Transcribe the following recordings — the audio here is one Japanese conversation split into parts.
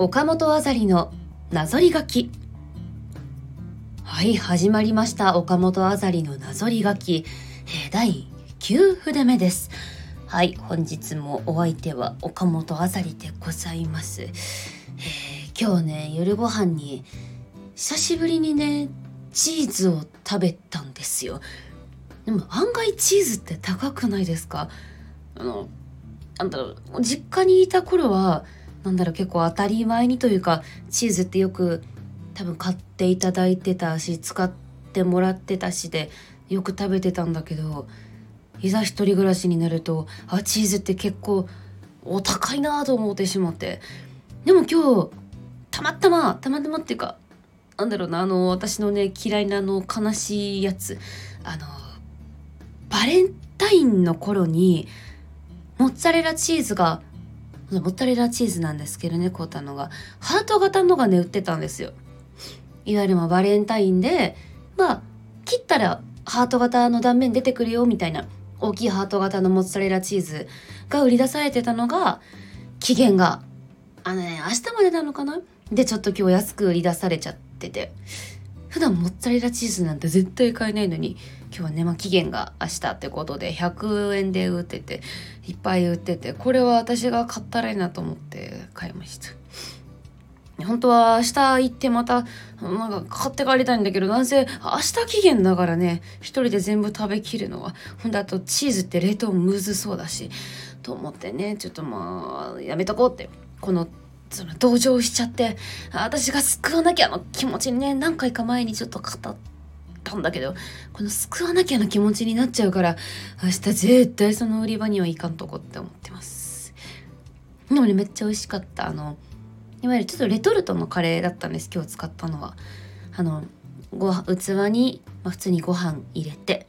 岡本あざりのなぞり書き。はい始まりました。岡本あざりのなぞり書き、えー、第9筆目です。はい本日もお相手は岡本あざりでございます、えー、今日ね夜ご飯に久しぶりにねチーズを食べたんですよ。でも案外チーズって高くないですか？あのなんだろう実家にいた頃はなんだろう結構当たり前にというかチーズってよく多分買っていただいてたし使ってもらってたしでよく食べてたんだけどいざ一人暮らしになるとあチーズって結構お高いなと思ってしまって。でも今日たまたまたまたまっていうかなんだろうなあの私のね嫌いなあの悲しいやつあのバレンタインの頃にモッツァレラチーズがモッツァレラチーズなんですけどね買うたのが。ハート型のがね売ってたんですよ。いわゆるバレンタインでまあ切ったらハート型の断面出てくるよみたいな大きいハート型のモッツァレラチーズが売り出されてたのが期限があのね明日までなのかな？でちょっと今日安く売り出されちゃってて。普段モッツァレラチーズなんて絶対買えないのに今日はね、まあ、期限が明日ってことで100円で売ってていっぱい売っててこれは私が買ったらいいなと思って買いました。本当は明日行ってまたなんか買って帰りたいんだけどなんせ明日期限だからね一人で全部食べきるのはほんとあとチーズって冷凍むずそうだしと思ってねちょっとまあやめとこうって。このその同情しちゃって私が救わなきゃの気持ちにね何回か前にちょっと語ったんだけどこの救わなきゃの気持ちになっちゃうから明日絶対その売り場には行かんとこって思ってます。でもねめっちゃ美味しかった。あのいわゆるちょっとレトルトのカレーだったんです今日使ったのは。あのご器に、まあ、普通にご飯入れて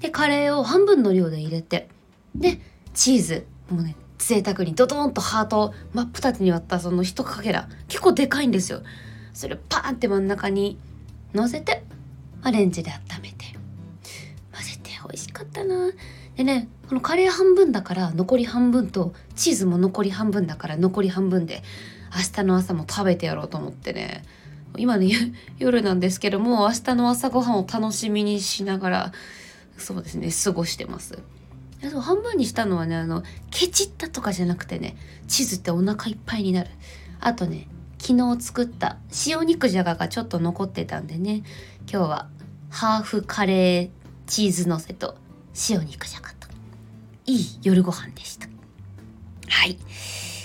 でカレーを半分の量で入れてでチーズもうね贅沢にドドンとハート真っ二つに割ったその一かけら結構でかいんですよ。それをパーンって真ん中に乗せてアレンジで温めて混ぜて美味しかったな。でねこのカレー半分だから残り半分とチーズも残り半分だから残り半分で明日の朝も食べてやろうと思ってね。今ね 夜なんですけども明日の朝ごはんを楽しみにしながらそうですね過ごしてます。そう半分にしたのはねあのケチったとかじゃなくてねチーズってお腹いっぱいになる。あとね昨日作った塩肉じゃががちょっと残ってたんでね今日はハーフカレーチーズのせと塩肉じゃがと。いい夜ご飯でした。はい。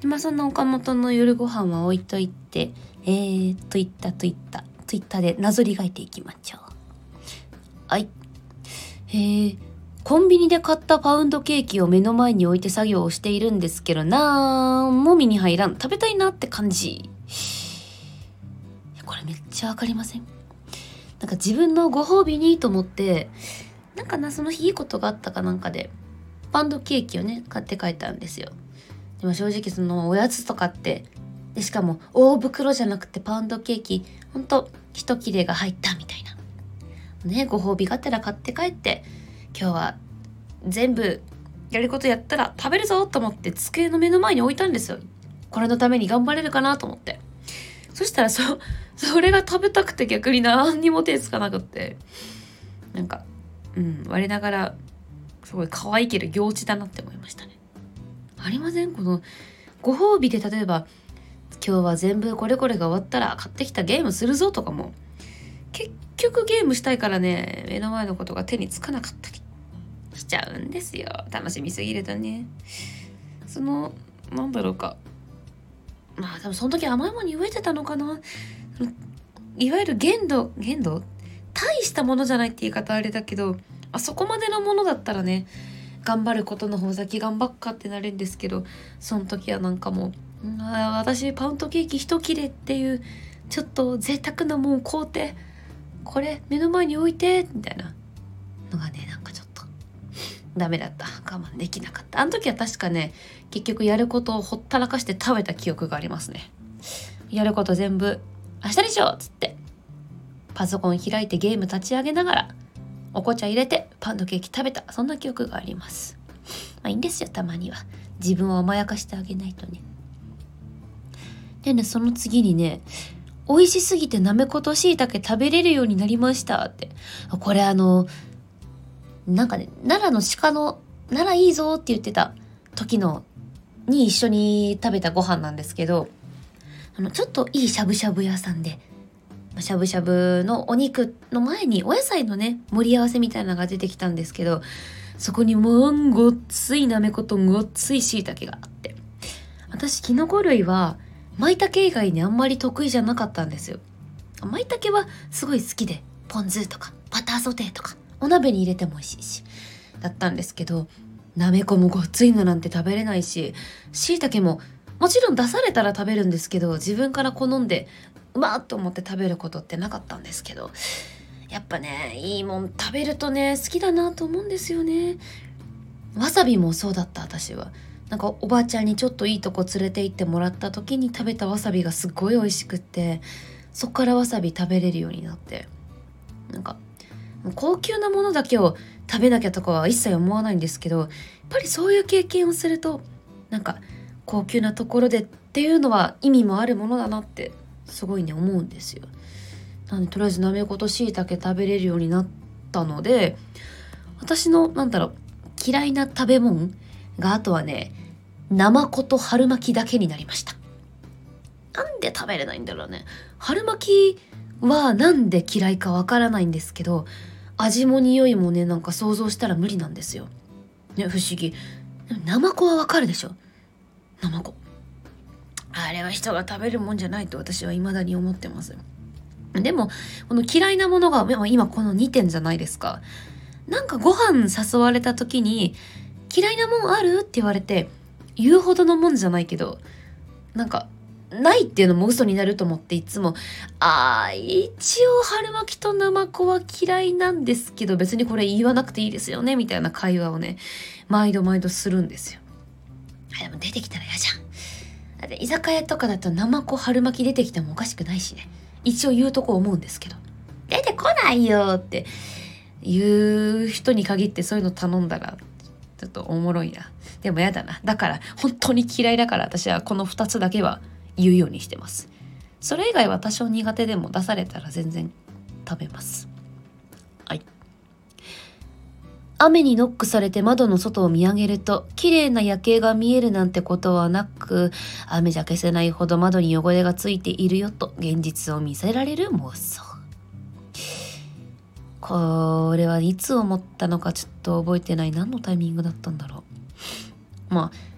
でまあそんな岡本の夜ご飯は置いといてえー、といったといったといったでなぞりがいていきましょう。はい。えー、コンビニで買ったパウンドケーキを目の前に置いて作業をしているんですけど、なんも身に入らん。食べたいなって感じ。これめっちゃわかりませんなんか自分のご褒美にと思って、なんかな、その日いいことがあったかなんかで、パウンドケーキをね、買って帰ったんですよ。でも正直そのおやつとかって、でしかも大袋じゃなくてパウンドケーキ、ほんと一切れが入ったみたいな。ね、ご褒美がてら買って帰って、今日は全部やることやったら食べるぞと思って机の目の前に置いたんですよ。これのために頑張れるかなと思って。そしたらそ、それが食べたくて逆に何にも手つかなくって。なんか、うん、我ながら、すごい可愛いけど行事だなって思いましたね。ありません？この、ご褒美で例えば、今日は全部これこれが終わったら買ってきたゲームするぞとかも、結局ゲームしたいからね、目の前のことが手につかなかったりしちゃうんですよ。楽しみすぎるとね。そのなんだろうか。まあ多分その時甘いものに飢えてたのかな。いわゆる限度限度？大したものじゃないって言い方あれだけどあそこまでのものだったらね頑張ることの方先頑張っかってなるんですけどその時はなんかもうあ私パウンドケーキ一切れっていうちょっと贅沢なもん買うてこれ目の前に置いてみたいなのがねなんかダメだった。我慢できなかった。あの時は確かね結局やることをほったらかして食べた記憶がありますね。やること全部明日にしようっつってパソコン開いてゲーム立ち上げながらお紅茶入れてパンドケーキ食べた。そんな記憶があります。まあいいんですよ。たまには。自分を甘やかしてあげないとね。でねその次にね美味しすぎてなめことしいたけ食べれるようになりましたって。これあのなんかね奈良の鹿の奈良いいぞって言ってた時のに一緒に食べたご飯なんですけどあのちょっといいしゃぶしゃぶ屋さんでしゃぶしゃぶのお肉の前にお野菜のね盛り合わせみたいなのが出てきたんですけどそこにもんごっついなめことごっついしいたけがあって私キノコ類は舞茸以外にあんまり得意じゃなかったんですよ。舞茸はすごい好きでポン酢とかバターソテーとか。お鍋に入れても美味しいしだったんですけどなめこもごっついのなんて食べれないししいたけももちろん出されたら食べるんですけど自分から好んでうまっと思って食べることってなかったんですけどやっぱねいいもん食べるとね好きだなと思うんですよね。わさびもそうだった私は。なんかおばあちゃんにちょっといいとこ連れて行ってもらった時に食べたわさびがすっごい美味しくってそっからわさび食べれるようになってなんか高級なものだけを食べなきゃとかは一切思わないんですけどやっぱりそういう経験をするとなんか高級なところでっていうのは意味もあるものだなってすごいね思うんですよ。なのでとりあえずなめことしいたけ食べれるようになったので私のなんだろう嫌いな食べ物があとはね生子と春巻きだけになりました。なんで食べれないんだろうね。春巻きはなんで嫌いかわからないんですけど味も匂いもねなんか想像したら無理なんですよ。ね不思議。生子はわかるでしょ生子。あれは人が食べるもんじゃないと私は未だに思ってます。でもこの嫌いなものが今この2点じゃないですか。なんかご飯誘われた時に嫌いなもんある？って言われて言うほどのもんじゃないけどなんかないっていうのも嘘になると思っていつも、ああ、一応春巻きと生子は嫌いなんですけど、別にこれ言わなくていいですよね、みたいな会話をね、毎度毎度するんですよ。あでも出てきたら嫌じゃん。だって居酒屋とかだと生子春巻き出てきてもおかしくないしね。一応言うとこ思うんですけど。出てこないよって言う人に限ってそういうの頼んだら、ちょっとおもろいな。でもやだな。だから、本当に嫌いだから私はこの2つだけは言うようにしてます。それ以外は多少苦手でも出されたら全然食べます。はい。雨にノックされて窓の外を見上げると綺麗な夜景が見えるなんてことはなく雨じゃ消せないほど窓に汚れがついているよと現実を見せられる妄想。これはいつ思ったのかちょっと覚えてない。何のタイミングだったんだろう。まあ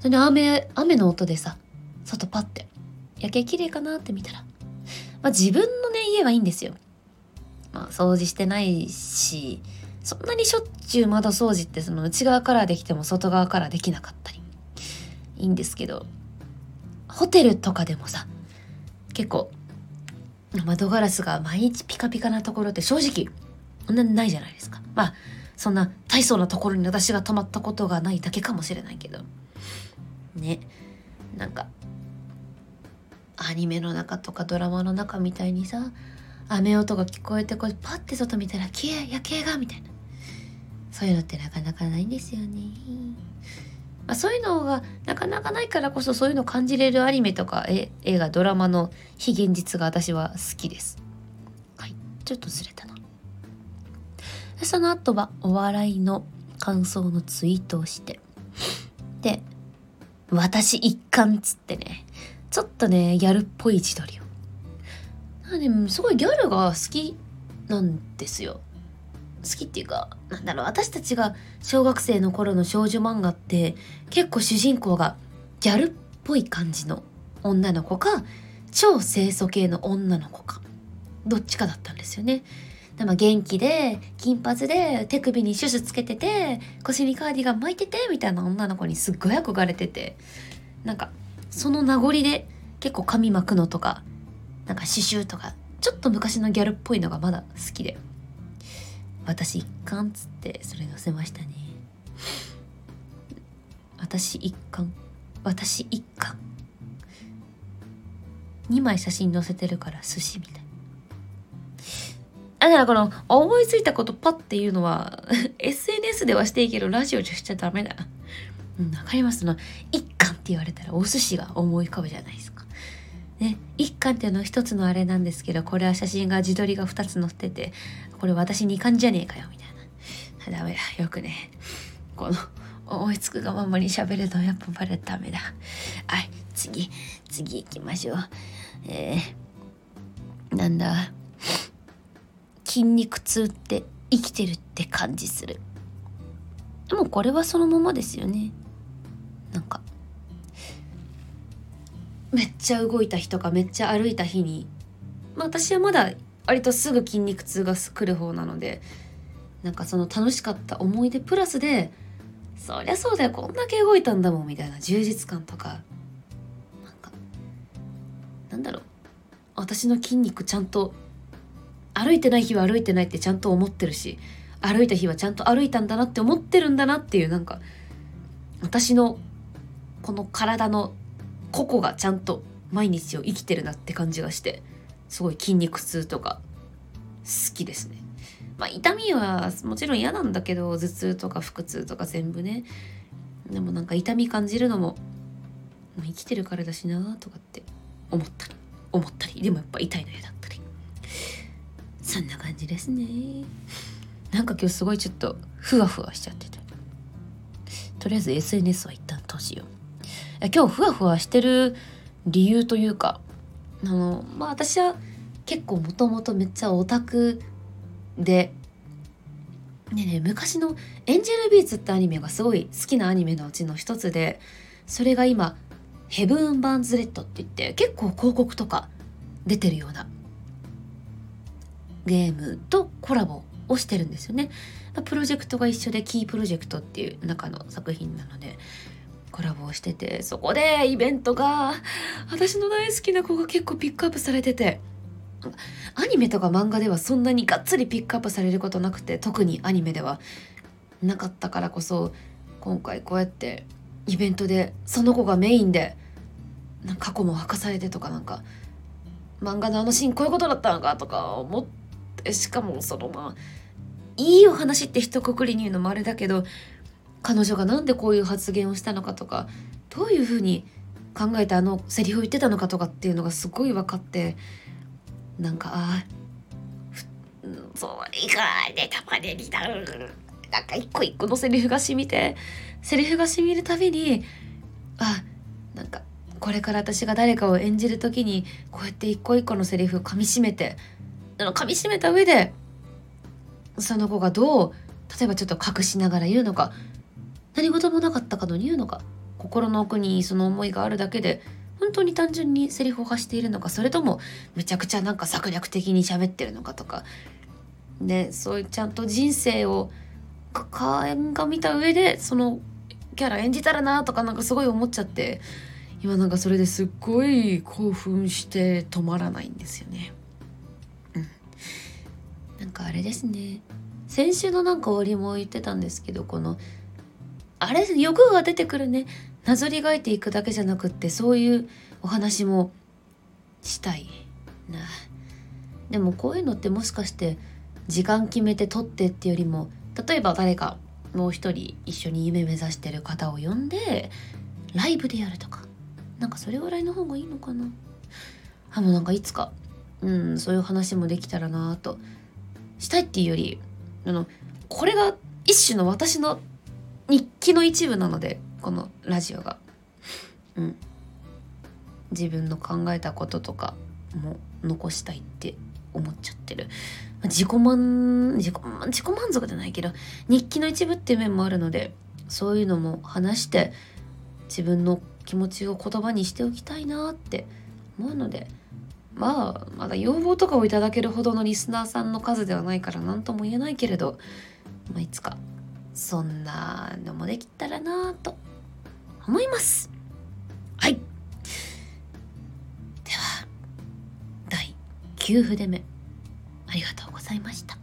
それで雨雨の音でさ外パッて。夜景綺麗かなって見たら、まあ、自分のね家はいいんですよ。まあ掃除してないしそんなにしょっちゅう窓掃除ってその内側からできても外側からできなかったり。いいんですけど。ホテルとかでもさ結構窓ガラスが毎日ピカピカなところって正直ないじゃないですか。まあそんな大層なところに私が泊まったことがないだけかもしれないけど。ね。なんかアニメの中とかドラマの中みたいにさ雨音が聞こえてこうパッて外見たら「消え夜景が」みたいなそういうのってなかなかないんですよね。まあ、そういうのがなかなかないからこそそういうの感じれるアニメとかえ映画ドラマの非現実が私は好きです。はいちょっとずれたな。その後はお笑いの感想のツイートをしてで私一貫っつってねちょっとねギャルっぽい自撮りを。すごいギャルが好きなんですよ。好きっていうかなんだろう私たちが小学生の頃の少女漫画って結構主人公がギャルっぽい感じの女の子か超清楚系の女の子か。どっちかだったんですよね。でも元気で金髪で手首にシュシュつけてて腰にカーディガン巻いててみたいな女の子にすっごい憧れてて。なんかその名残で結構髪巻くのとかなんか刺繍とかちょっと昔のギャルっぽいのがまだ好きで。私一貫っつってそれ載せましたね。私一貫。私一貫。2枚写真載せてるから寿司みたい。あだからこの思いついたことパッていうのは SNS ではしていいけどラジオじゃしちゃダメだうん、わかります。その一貫って言われたらお寿司が思い浮かぶじゃないですか。ね1巻っていうのは一つのあれなんですけどこれは写真が自撮りが2つ載っててこれ私2巻じゃねえかよみたいな。ダメだよくね。この思いつくがままに喋るのやっぱバレダメだ。はい次次行きましょう。えー、なんだ。筋肉痛って生きてるって感じする。でもこれはそのままですよね。なんかめっちゃ動いた日とかめっちゃ歩いた日に、まあ、私はまだ割とすぐ筋肉痛が来る方なのでなんかその楽しかった思い出プラスでそりゃそうだよこんだけ動いたんだもんみたいな充実感とか。なんかなんだろう。私の筋肉ちゃんと歩いてない日は歩いてないってちゃんと思ってるし歩いた日はちゃんと歩いたんだなって思ってるんだなっていうなんか私のこの体の個々がちゃんと毎日を生きてるなって感じがしてすごい筋肉痛とか好きですね。まあ痛みはもちろん嫌なんだけど頭痛とか腹痛とか全部ね。でもなんか痛み感じるのも生きてるからだしなとかって思ったり思ったり。でもやっぱ痛いの嫌だったり。そんな感じですね。なんか今日すごいちょっとふわふわしちゃってて。とりあえず SNS は一旦閉じよう。今日ふわふわしてる理由というかあのまあ私は結構もともとめっちゃオタクでねね昔の「エンジェルビーツ」ってアニメがすごい好きなアニメのうちの一つでそれが今「ヘブン・バンズ・レッド」って言って結構広告とか出てるようなゲームとコラボをしてるんですよね。プロジェクトが一緒でキープロジェクトっていう中の作品なのでコラボをしててそこでイベントが私の大好きな子が結構ピックアップされててアニメとか漫画ではそんなにがっつりピックアップされることなくて特にアニメではなかったからこそ今回こうやってイベントでその子がメインで過去も明かされてとかなんか漫画のあのシーンこういうことだったのかとか思ってしかもそのまあいいお話って一括りに言うのもあれだけど彼女が何でこういう発言をしたのかとかどういうふうに考えてあのセリフを言ってたのかとかっていうのがすごい分かってなんかあそれがネタバレになる。なんか一個一個のセリフが染みてセリフが染みるたびにあなんかこれから私が誰かを演じる時にこうやって一個一個のセリフをかみしめてかみしめた上でその子がどう例えばちょっと隠しながら言うのか何事もなかったかのに言うのか心の奥にその思いがあるだけで本当に単純にセリフを発しているのかそれともめちゃくちゃなんか策略的に喋ってるのかとか。ねそういうちゃんと人生をが見た上でそのキャラ演じたらなとかなんかすごい思っちゃって今なんかそれですっごい興奮して止まらないんですよね。うん、なんかあれですね。先週のなんか終わりも言ってたんですけどこのあれ欲が出てくるね。なぞりがいていくだけじゃなくってそういうお話もしたいな。でもこういうのってもしかして時間決めて撮ってってよりも例えば誰かもう一人一緒に夢目指してる方を呼んでライブでやるとか。なんかそれぐらいの方がいいのかな。あもうなんかいつかうんそういう話もできたらなと。したいっていうよりあのこれが一種の私の日記の一部なのでこのラジオが。うん、自分の考えたこととかも残したいって思っちゃってる。自己満自己自己満足じゃないけど日記の一部っていう面もあるのでそういうのも話して自分の気持ちを言葉にしておきたいなって思うのでまあまだ要望とかをいただけるほどのリスナーさんの数ではないから何とも言えないけれど、まあ、いつかそんなのもできたらなと思います。はい。では第9筆目ありがとうございました。